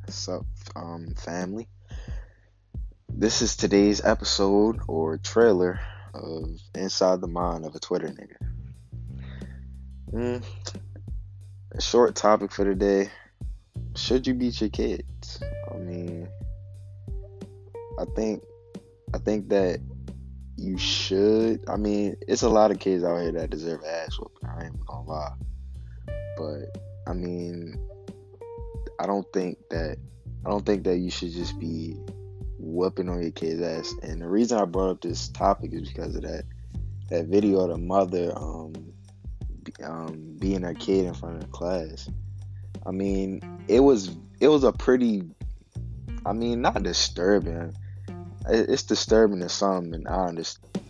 What's up, um, family? This is today's episode or trailer of Inside the Mind of a Twitter Nigga. Mm, a short topic for today. Should you beat your kids? I mean, I think, I think that you should. I mean, it's a lot of kids out here that deserve ass whooping. I ain't gonna lie, but I mean, I don't think that I don't think that you should just be whooping on your kid's ass. And the reason I brought up this topic is because of that that video of the mother um, um being her kid in front of class. I mean, it was it was a pretty I mean, not disturbing. It's disturbing to some, and I understand.